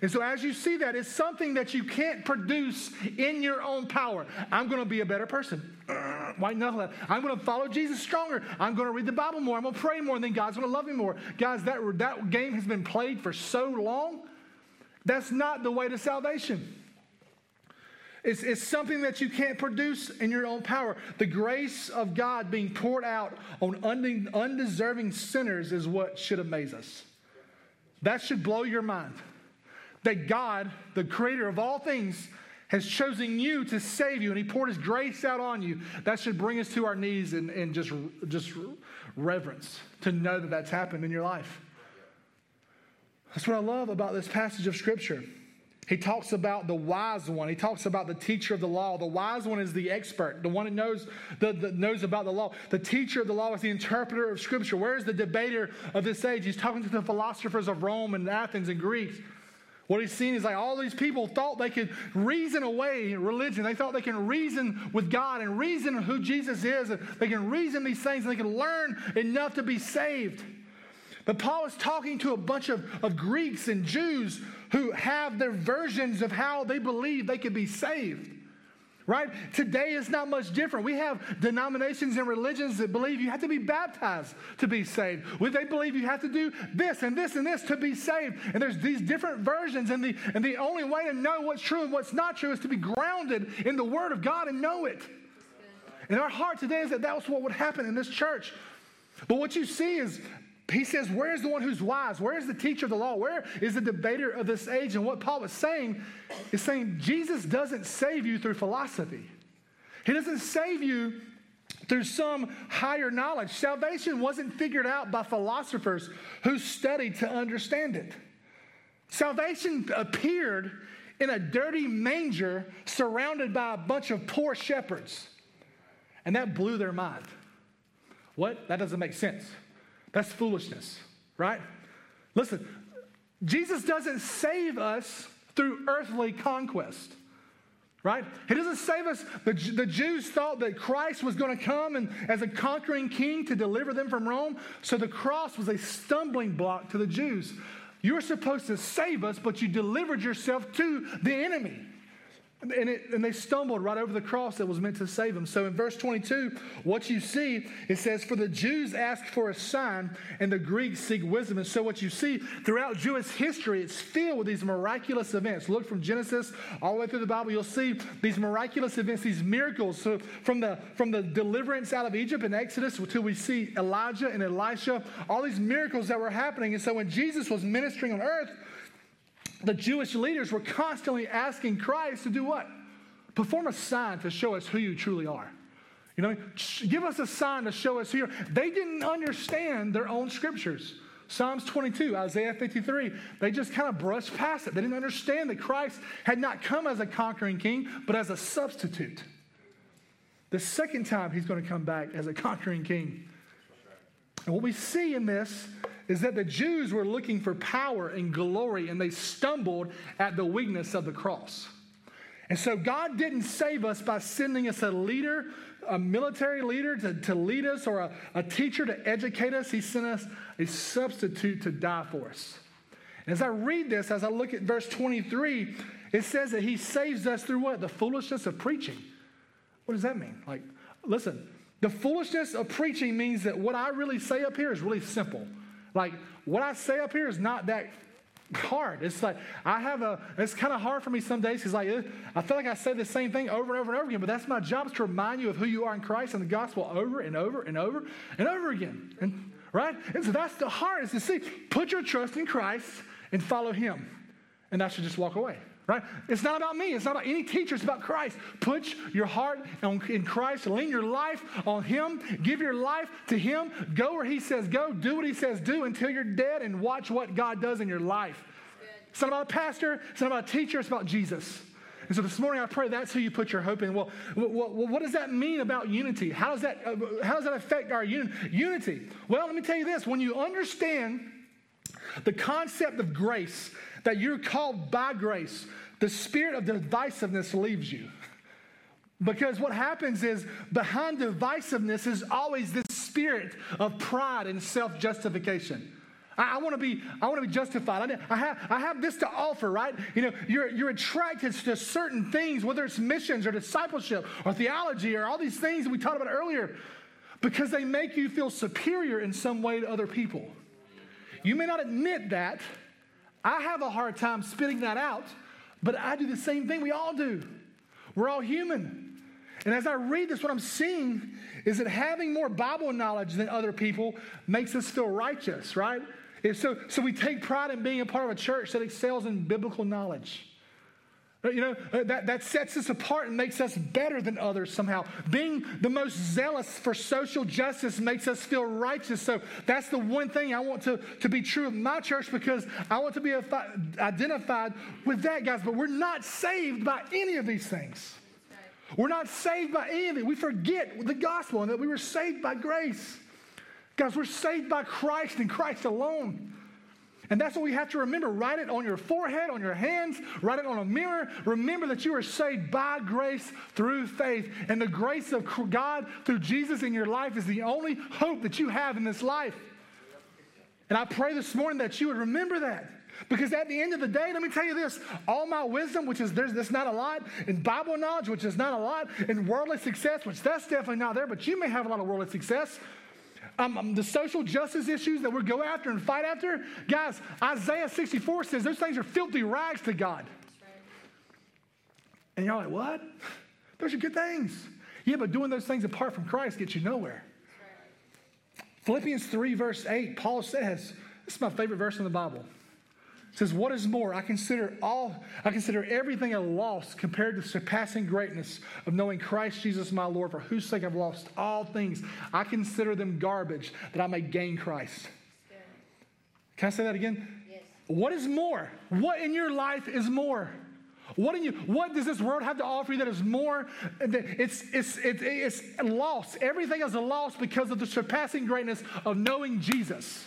S1: And so, as you see that, it's something that you can't produce in your own power. I'm going to be a better person. Knuckle that. I'm going to follow Jesus stronger. I'm going to read the Bible more. I'm going to pray more, and then God's going to love me more. Guys, that, that game has been played for so long. That's not the way to salvation. It's, it's something that you can't produce in your own power. The grace of God being poured out on undeserving sinners is what should amaze us. That should blow your mind. That God, the creator of all things, has chosen you to save you and he poured his grace out on you. That should bring us to our knees and, and just, just reverence to know that that's happened in your life. That's what I love about this passage of Scripture. He talks about the wise one. He talks about the teacher of the law. The wise one is the expert, the one that knows, the, that knows about the law. The teacher of the law is the interpreter of Scripture. Where is the debater of this age? He's talking to the philosophers of Rome and Athens and Greece. What he's seeing is like all these people thought they could reason away religion. They thought they can reason with God and reason who Jesus is. And they can reason these things and they can learn enough to be saved. But Paul is talking to a bunch of, of Greeks and Jews who have their versions of how they believe they could be saved. Right? Today is not much different. We have denominations and religions that believe you have to be baptized to be saved. They believe you have to do this and this and this to be saved. And there's these different versions, and the, and the only way to know what's true and what's not true is to be grounded in the Word of God and know it. And our heart today is that that was what would happen in this church. But what you see is he says, Where is the one who's wise? Where is the teacher of the law? Where is the debater of this age? And what Paul is saying is saying Jesus doesn't save you through philosophy, He doesn't save you through some higher knowledge. Salvation wasn't figured out by philosophers who studied to understand it. Salvation appeared in a dirty manger surrounded by a bunch of poor shepherds. And that blew their mind. What? That doesn't make sense. That's foolishness, right? Listen, Jesus doesn't save us through earthly conquest, right? He doesn't save us. The, the Jews thought that Christ was going to come and as a conquering king to deliver them from Rome. So the cross was a stumbling block to the Jews. You're supposed to save us, but you delivered yourself to the enemy. And, it, and, they stumbled right over the cross that was meant to save them. So in verse 22, what you see, it says, For the Jews ask for a sign, and the Greeks seek wisdom. And so what you see throughout Jewish history, it's filled with these miraculous events. Look from Genesis all the way through the Bible, you'll see these miraculous events, these miracles. So from the, from the deliverance out of Egypt in Exodus until we see Elijah and Elisha, all these miracles that were happening. And so when Jesus was ministering on earth, the Jewish leaders were constantly asking Christ to do what? Perform a sign to show us who you truly are. You know, give us a sign to show us here. They didn't understand their own scriptures. Psalms 22, Isaiah 53, they just kind of brushed past it. They didn't understand that Christ had not come as a conquering king, but as a substitute. The second time he's going to come back as a conquering king. And what we see in this is that the Jews were looking for power and glory, and they stumbled at the weakness of the cross. And so God didn't save us by sending us a leader, a military leader to, to lead us, or a, a teacher to educate us. He sent us a substitute to die for us. And as I read this, as I look at verse 23, it says that He saves us through what? The foolishness of preaching. What does that mean? Like, listen, the foolishness of preaching means that what I really say up here is really simple. Like, what I say up here is not that hard. It's like, I have a, it's kind of hard for me some days because like, I feel like I say the same thing over and over and over again, but that's my job is to remind you of who you are in Christ and the gospel over and over and over and over again. And, right? And so that's the hardest to see. Put your trust in Christ and follow him. And that should just walk away right? It's not about me. It's not about any teacher. It's about Christ. Put your heart in Christ. Lean your life on Him. Give your life to Him. Go where He says go. Do what He says do until you're dead and watch what God does in your life. It's not about a pastor. It's not about a teacher. It's about Jesus. And so this morning, I pray that's who you put your hope in. Well, well, what does that mean about unity? How does that, uh, how does that affect our un- unity? Well, let me tell you this. When you understand the concept of grace, that you're called by grace, the spirit of divisiveness leaves you. Because what happens is behind divisiveness is always this spirit of pride and self justification. I, I want to be, I want to be justified. I, I, have, I have this to offer, right? You know, you're, you're attracted to certain things, whether it's missions or discipleship or theology or all these things that we talked about earlier, because they make you feel superior in some way to other people. You may not admit that, I have a hard time spitting that out, but I do the same thing we all do. We're all human. And as I read this, what I'm seeing is that having more Bible knowledge than other people makes us feel righteous, right? So, so we take pride in being a part of a church that excels in biblical knowledge. Uh, you know, uh, that, that sets us apart and makes us better than others somehow. Being the most zealous for social justice makes us feel righteous. So that's the one thing I want to, to be true of my church because I want to be identified with that, guys. But we're not saved by any of these things. We're not saved by any of it. We forget the gospel and that we were saved by grace. Guys, we're saved by Christ and Christ alone. And that's what we have to remember. Write it on your forehead, on your hands, write it on a mirror. Remember that you are saved by grace through faith. And the grace of God through Jesus in your life is the only hope that you have in this life. And I pray this morning that you would remember that. Because at the end of the day, let me tell you this all my wisdom, which is there's that's not a lot, and Bible knowledge, which is not a lot, and worldly success, which that's definitely not there, but you may have a lot of worldly success um, um, the social justice issues that we go after and fight after, guys, Isaiah 64 says those things are filthy rags to God. And you're like, what? Those are good things. Yeah, but doing those things apart from Christ gets you nowhere. Philippians 3, verse 8, Paul says, this is my favorite verse in the Bible says, What is more, I consider all, I consider everything a loss compared to the surpassing greatness of knowing Christ Jesus my Lord, for whose sake I've lost all things. I consider them garbage that I may gain Christ. Can I say that again? Yes. What is more? What in your life is more? What, in you, what does this world have to offer you that is more? It's, it's, it's, it's lost. Everything is a loss because of the surpassing greatness of knowing Jesus.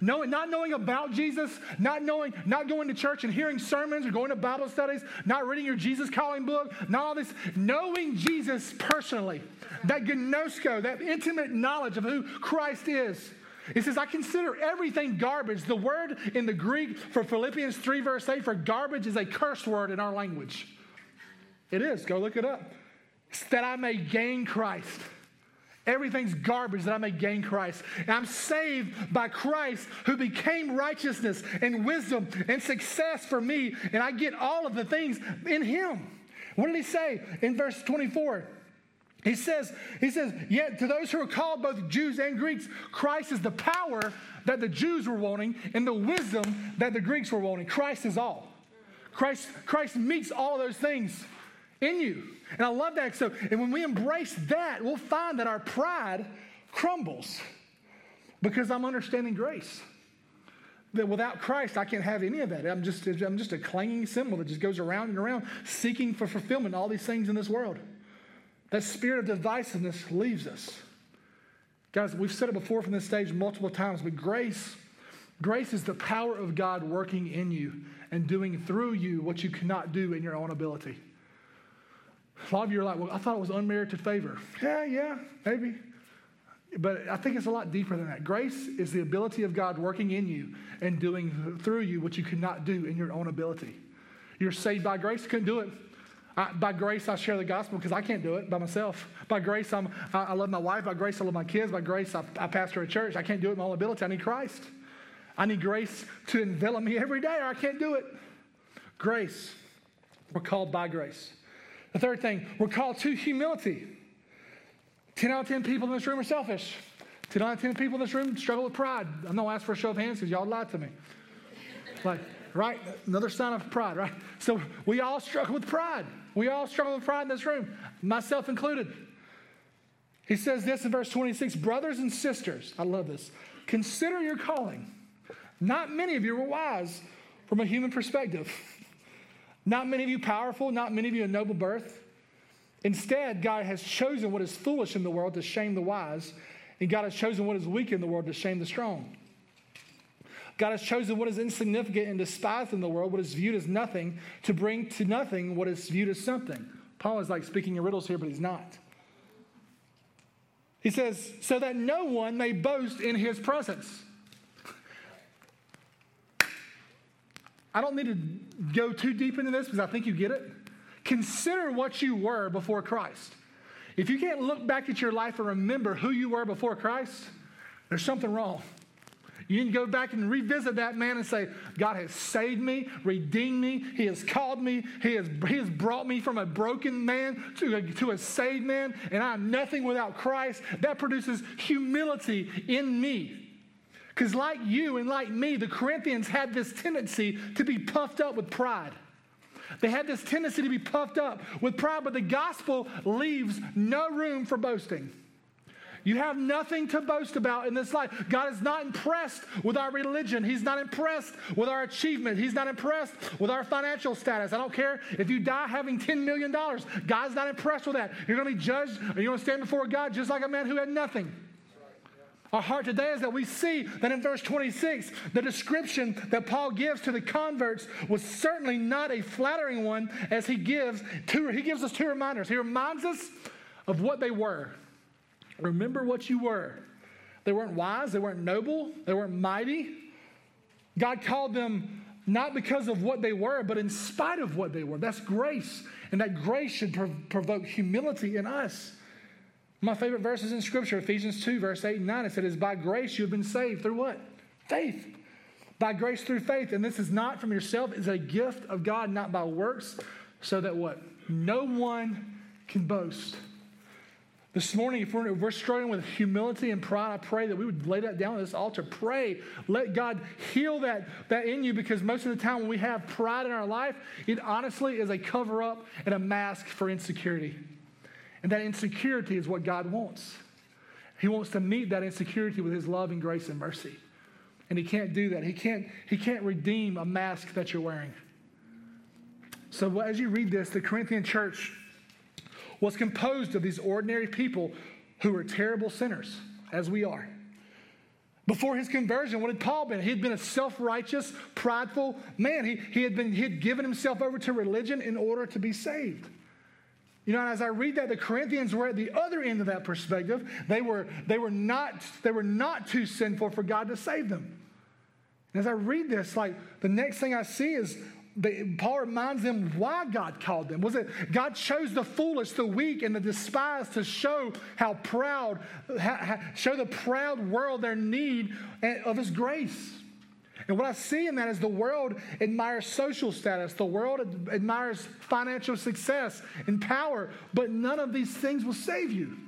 S1: Knowing, not knowing about Jesus, not knowing, not going to church and hearing sermons or going to Bible studies, not reading your Jesus calling book, not all this, knowing Jesus personally, that gnosko, that intimate knowledge of who Christ is. It says, I consider everything garbage. The word in the Greek for Philippians 3, verse 8 for garbage is a curse word in our language. It is. Go look it up. It's that I may gain Christ. Everything's garbage that I may gain Christ. And I'm saved by Christ who became righteousness and wisdom and success for me. And I get all of the things in Him. What did He say in verse 24? He says, he says, yet to those who are called both Jews and Greeks, Christ is the power that the Jews were wanting and the wisdom that the Greeks were wanting. Christ is all. Christ, Christ meets all those things in you. And I love that. So, and when we embrace that, we'll find that our pride crumbles because I'm understanding grace. that without Christ, I can't have any of that. I'm just, I'm just a clanging cymbal that just goes around and around, seeking for fulfillment, all these things in this world. That spirit of divisiveness leaves us. Guys, we've said it before from this stage multiple times, but grace, grace is the power of God working in you and doing through you what you cannot do in your own ability. A lot of you are like, well, I thought it was unmerited favor. Yeah, yeah, maybe. But I think it's a lot deeper than that. Grace is the ability of God working in you and doing through you what you cannot do in your own ability. You're saved by grace, couldn't do it. I, by grace, I share the gospel because I can't do it by myself. By grace, I'm, I, I love my wife. By grace, I love my kids. By grace, I, I pastor a church. I can't do it in my own ability. I need Christ. I need grace to envelop me every day, or I can't do it. Grace. We're called by grace. The third thing, we're called to humility. 10 out of 10 people in this room are selfish. 10 out of 10 people in this room struggle with pride. I'm not asking for a show of hands because y'all lied to me. Like, right? Another sign of pride, right? So we all struggle with pride. We all struggle with pride in this room, myself included. He says this in verse 26 Brothers and sisters, I love this. Consider your calling. Not many of you were wise from a human perspective. Not many of you powerful, not many of you a noble birth. Instead, God has chosen what is foolish in the world to shame the wise, and God has chosen what is weak in the world to shame the strong. God has chosen what is insignificant and despised in the world, what is viewed as nothing, to bring to nothing what is viewed as something. Paul is like speaking in riddles here, but he's not. He says, so that no one may boast in his presence. I don't need to go too deep into this because I think you get it. Consider what you were before Christ. If you can't look back at your life and remember who you were before Christ, there's something wrong. You need to go back and revisit that man and say, God has saved me, redeemed me, He has called me, He has, he has brought me from a broken man to a, to a saved man, and I'm nothing without Christ. That produces humility in me. Because, like you and like me, the Corinthians had this tendency to be puffed up with pride. They had this tendency to be puffed up with pride, but the gospel leaves no room for boasting. You have nothing to boast about in this life. God is not impressed with our religion. He's not impressed with our achievement. He's not impressed with our financial status. I don't care if you die having $10 million. God's not impressed with that. You're going to be judged, you're going to stand before God just like a man who had nothing. Our heart today is that we see that in verse 26, the description that Paul gives to the converts was certainly not a flattering one as he gives two, he gives us two reminders. He reminds us of what they were. Remember what you were. They weren't wise, they weren't noble, they weren't mighty. God called them not because of what they were, but in spite of what they were. That's grace. And that grace should provoke humility in us. My favorite verses in Scripture, Ephesians 2, verse 8 and 9, it said, It's by grace you have been saved. Through what? Faith. By grace through faith. And this is not from yourself, it's a gift of God, not by works, so that what? No one can boast. This morning, if we're, if we're, struggling with humility and pride, I pray that we would lay that down on this altar. Pray. Let God heal that, that in you because most of the time when we have pride in our life, it honestly is a cover up and a mask for insecurity. And that insecurity is what God wants. He wants to meet that insecurity with his love and grace and mercy. And he can't do that. He can't, he can't redeem a mask that you're wearing. So as you read this, the Corinthian church was composed of these ordinary people who were terrible sinners, as we are. Before his conversion, what had Paul been? He had been a self righteous, prideful man. He, he, had been, he had given himself over to religion in order to be saved. You know, and as I read that, the Corinthians were at the other end of that perspective. They were, they were, not, they were not too sinful for God to save them. And as I read this, like the next thing I see is Paul reminds them why God called them. Was it God chose the foolish, the weak, and the despised to show how proud, show the proud world their need of His grace? And what I see in that is the world admires social status, the world admires financial success and power, but none of these things will save you.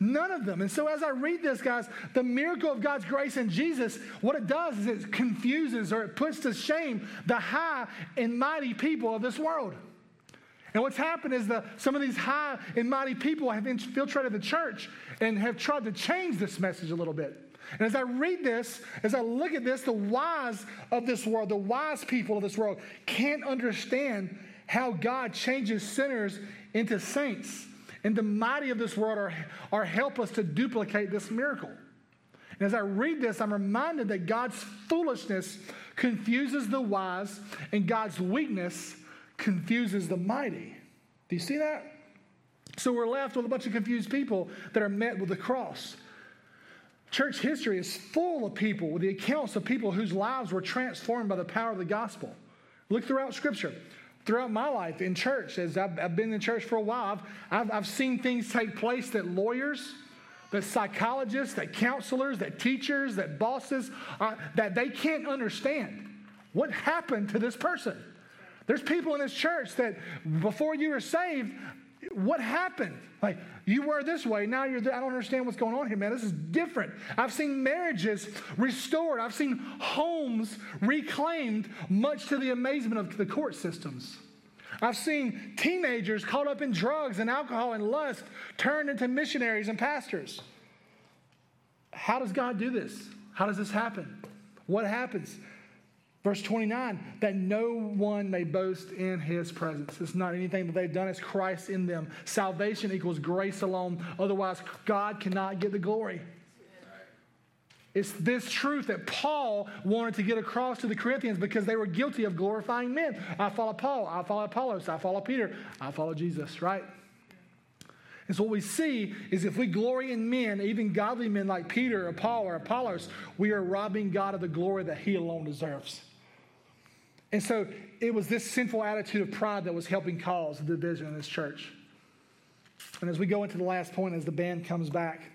S1: None of them. And so, as I read this, guys, the miracle of God's grace in Jesus, what it does is it confuses or it puts to shame the high and mighty people of this world. And what's happened is that some of these high and mighty people have infiltrated the church and have tried to change this message a little bit. And as I read this, as I look at this, the wise of this world, the wise people of this world can't understand how God changes sinners into saints. And the mighty of this world are, are helpless to duplicate this miracle. And as I read this, I'm reminded that God's foolishness confuses the wise and God's weakness confuses the mighty. Do you see that? So we're left with a bunch of confused people that are met with the cross. Church history is full of people with the accounts of people whose lives were transformed by the power of the gospel. Look throughout Scripture. Throughout my life in church, as I've, I've been in church for a while, I've, I've, seen things take place that lawyers, that psychologists, that counselors, that teachers, that bosses, uh, that they can't understand. What happened to this person? There's people in this church that before you were saved, what happened? Like, you were this way, now you're I don't understand what's going on here, man. This is different. I've seen marriages restored, I've seen homes reclaimed, much to the amazement of the court systems. I've seen teenagers caught up in drugs and alcohol and lust turned into missionaries and pastors. How does God do this? How does this happen? What happens? Verse 29 that no one may boast in his presence. It's not anything that they've done, it's Christ in them. Salvation equals grace alone. Otherwise, God cannot get the glory. It's this truth that Paul wanted to get across to the Corinthians because they were guilty of glorifying men. I follow Paul, I follow Apollos, I follow Peter, I follow Jesus, right? And so what we see is if we glory in men, even godly men like Peter or Paul or Apollos, we are robbing God of the glory that he alone deserves. And so it was this sinful attitude of pride that was helping cause the division in this church. And as we go into the last point, as the band comes back,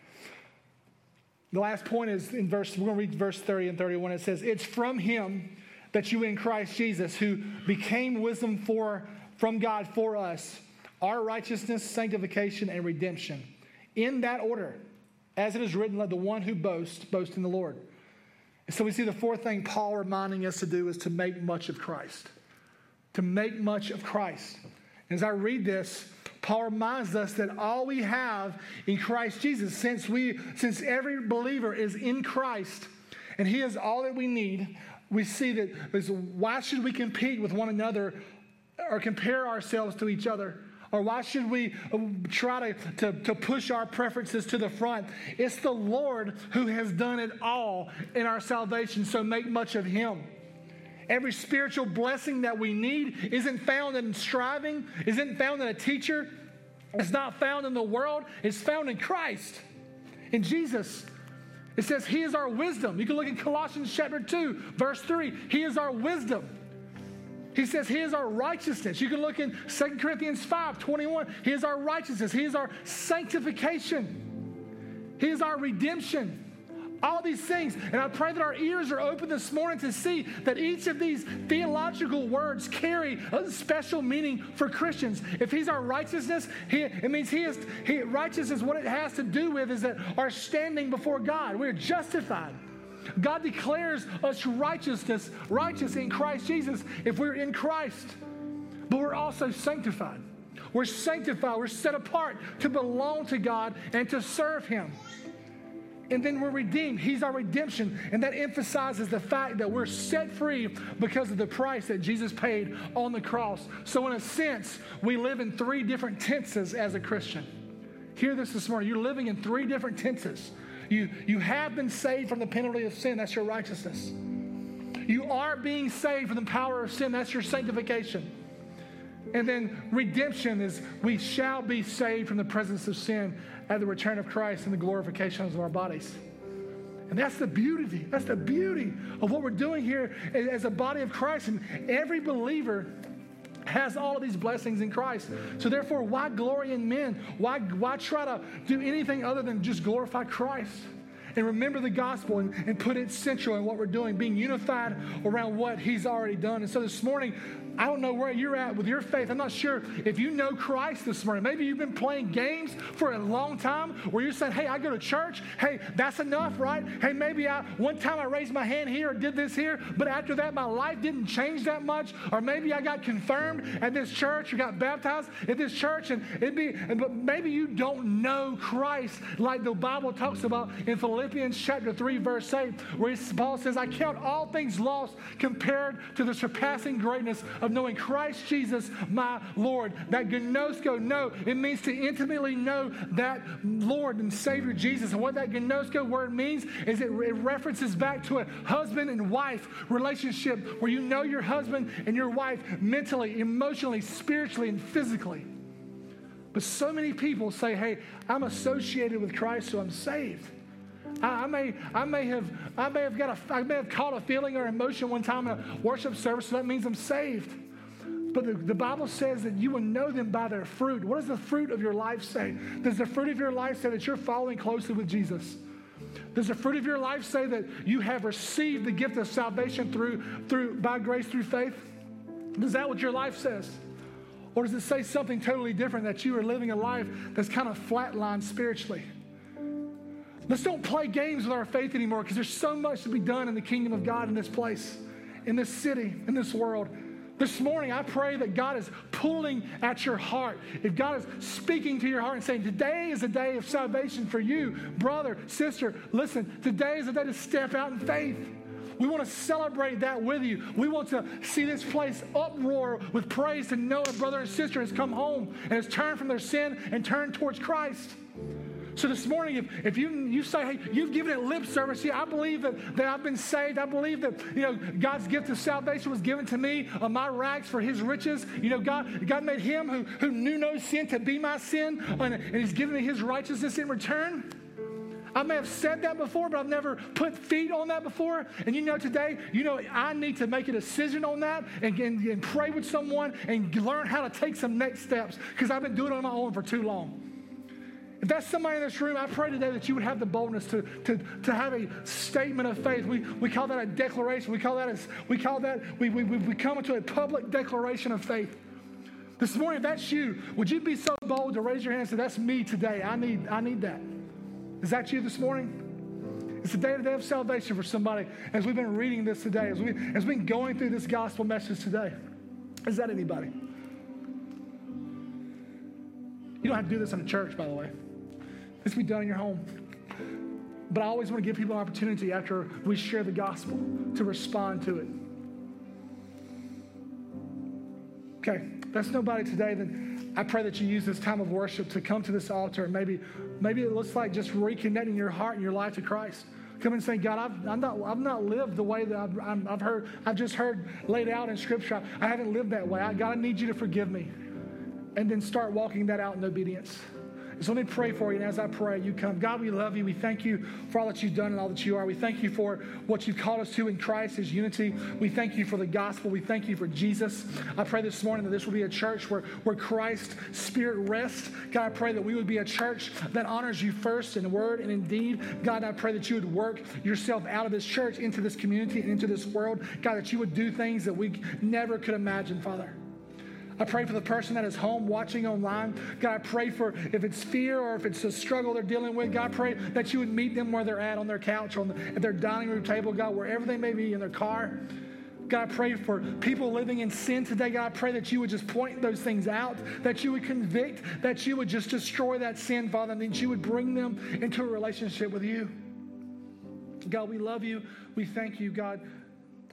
S1: the last point is in verse, we're going to read verse 30 and 31. It says, It's from him that you in Christ Jesus, who became wisdom for, from God for us, our righteousness, sanctification, and redemption. In that order, as it is written, let the one who boasts boast in the Lord. So we see the fourth thing Paul reminding us to do is to make much of Christ. To make much of Christ. As I read this, Paul reminds us that all we have in Christ Jesus, since we, since every believer is in Christ, and He is all that we need, we see that why should we compete with one another or compare ourselves to each other? Or why should we uh, try to, to, to push our preferences to the front? It's the Lord who has done it all in our salvation, so make much of Him. Every spiritual blessing that we need isn't found in striving, isn't found in a teacher, it's not found in the world, it's found in Christ, in Jesus. It says, He is our wisdom. You can look at Colossians chapter 2, verse 3. He is our wisdom. He says He is our righteousness. You can look in 2 Corinthians 5 21. He is our righteousness. He is our sanctification. He is our redemption. All these things. And I pray that our ears are open this morning to see that each of these theological words carry a special meaning for Christians. If He's our righteousness, he, it means He is he, righteousness. What it has to do with is that our standing before God, we're justified. God declares us righteousness, righteous in Christ Jesus if we're in Christ. But we're also sanctified. We're sanctified. We're set apart to belong to God and to serve Him. And then we're redeemed. He's our redemption. And that emphasizes the fact that we're set free because of the price that Jesus paid on the cross. So, in a sense, we live in three different tenses as a Christian. Hear this this morning. You're living in three different tenses. You, you have been saved from the penalty of sin. That's your righteousness. You are being saved from the power of sin. That's your sanctification. And then redemption is we shall be saved from the presence of sin at the return of Christ and the glorification of our bodies. And that's the beauty. That's the beauty of what we're doing here as a body of Christ. And every believer has all of these blessings in Christ. So therefore, why glory in men? Why, why try to do anything other than just glorify Christ? And remember the gospel and, and put it central in what we're doing, being unified around what he's already done. And so this morning, I don't know where you're at with your faith. I'm not sure if you know Christ this morning. Maybe you've been playing games for a long time where you're saying, hey, I go to church. Hey, that's enough, right? Hey, maybe I one time I raised my hand here or did this here, but after that my life didn't change that much. Or maybe I got confirmed at this church or got baptized at this church and it'd be but maybe you don't know Christ like the Bible talks about in Philippians chapter 3, verse 8, where Paul says, I count all things lost compared to the surpassing greatness of knowing Christ Jesus, my Lord. That gnosko, know, it means to intimately know that Lord and Savior Jesus. And what that gnosko word means is it, it references back to a husband and wife relationship where you know your husband and your wife mentally, emotionally, spiritually, and physically. But so many people say, hey, I'm associated with Christ, so I'm saved. I, I, may, I, may have, I may have got a, I may have caught a feeling or emotion one time in a worship service, so that means I'm saved. But the, the, Bible says that you will know them by their fruit. What does the fruit of your life say? Does the fruit of your life say that you're following closely with Jesus? Does the fruit of your life say that you have received the gift of salvation through, through by grace through faith? Is that what your life says? Or does it say something totally different that you are living a life that's kind of flatlined spiritually? Let's don't play games with our faith anymore because there's so much to be done in the kingdom of God in this place, in this city, in this world. This morning, I pray that God is pulling at your heart. If God is speaking to your heart and saying, Today is a day of salvation for you, brother, sister, listen, today is a day to step out in faith. We want to celebrate that with you. We want to see this place uproar with praise to know a brother and sister has come home and has turned from their sin and turned towards Christ. So this morning, if, if you, you say, hey, you've given it lip service, yeah, I believe that, that I've been saved. I believe that, you know, God's gift of salvation was given to me on my rags for his riches. You know, God, God made him who, who knew no sin to be my sin, and, and he's given me his righteousness in return. I may have said that before, but I've never put feet on that before. And you know, today, you know, I need to make a decision on that and, and, and pray with someone and learn how to take some next steps because I've been doing it on my own for too long. If that's somebody in this room, I pray today that you would have the boldness to, to, to have a statement of faith. We, we call that a declaration. We call that, a, we call that, we, we, we come into a public declaration of faith. This morning, if that's you, would you be so bold to raise your hand and say, That's me today. I need, I need that. Is that you this morning? It's the day to day of salvation for somebody as we've been reading this today, as, we, as we've been going through this gospel message today. Is that anybody? You don't have to do this in a church, by the way. This be done in your home. But I always want to give people an opportunity after we share the gospel to respond to it. Okay, that's nobody today, then I pray that you use this time of worship to come to this altar maybe, maybe it looks like just reconnecting your heart and your life to Christ. Come and say, God, I've, I'm not, I've not lived the way that I've, i have heard, I've just heard laid out in Scripture. I haven't lived that way. I, God, I need you to forgive me. And then start walking that out in obedience. So let me pray for you. And as I pray, you come. God, we love you. We thank you for all that you've done and all that you are. We thank you for what you've called us to in Christ, his unity. We thank you for the gospel. We thank you for Jesus. I pray this morning that this will be a church where, where Christ's spirit rests. God, I pray that we would be a church that honors you first in word and in deed. God, I pray that you would work yourself out of this church into this community and into this world. God, that you would do things that we never could imagine, Father. I pray for the person that is home watching online. God, I pray for if it's fear or if it's a struggle they're dealing with. God, I pray that you would meet them where they're at on their couch, on the, at their dining room table, God, wherever they may be in their car. God, I pray for people living in sin today. God, I pray that you would just point those things out, that you would convict, that you would just destroy that sin, Father, and that you would bring them into a relationship with you. God, we love you. We thank you, God.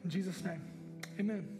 S1: In Jesus' name, amen.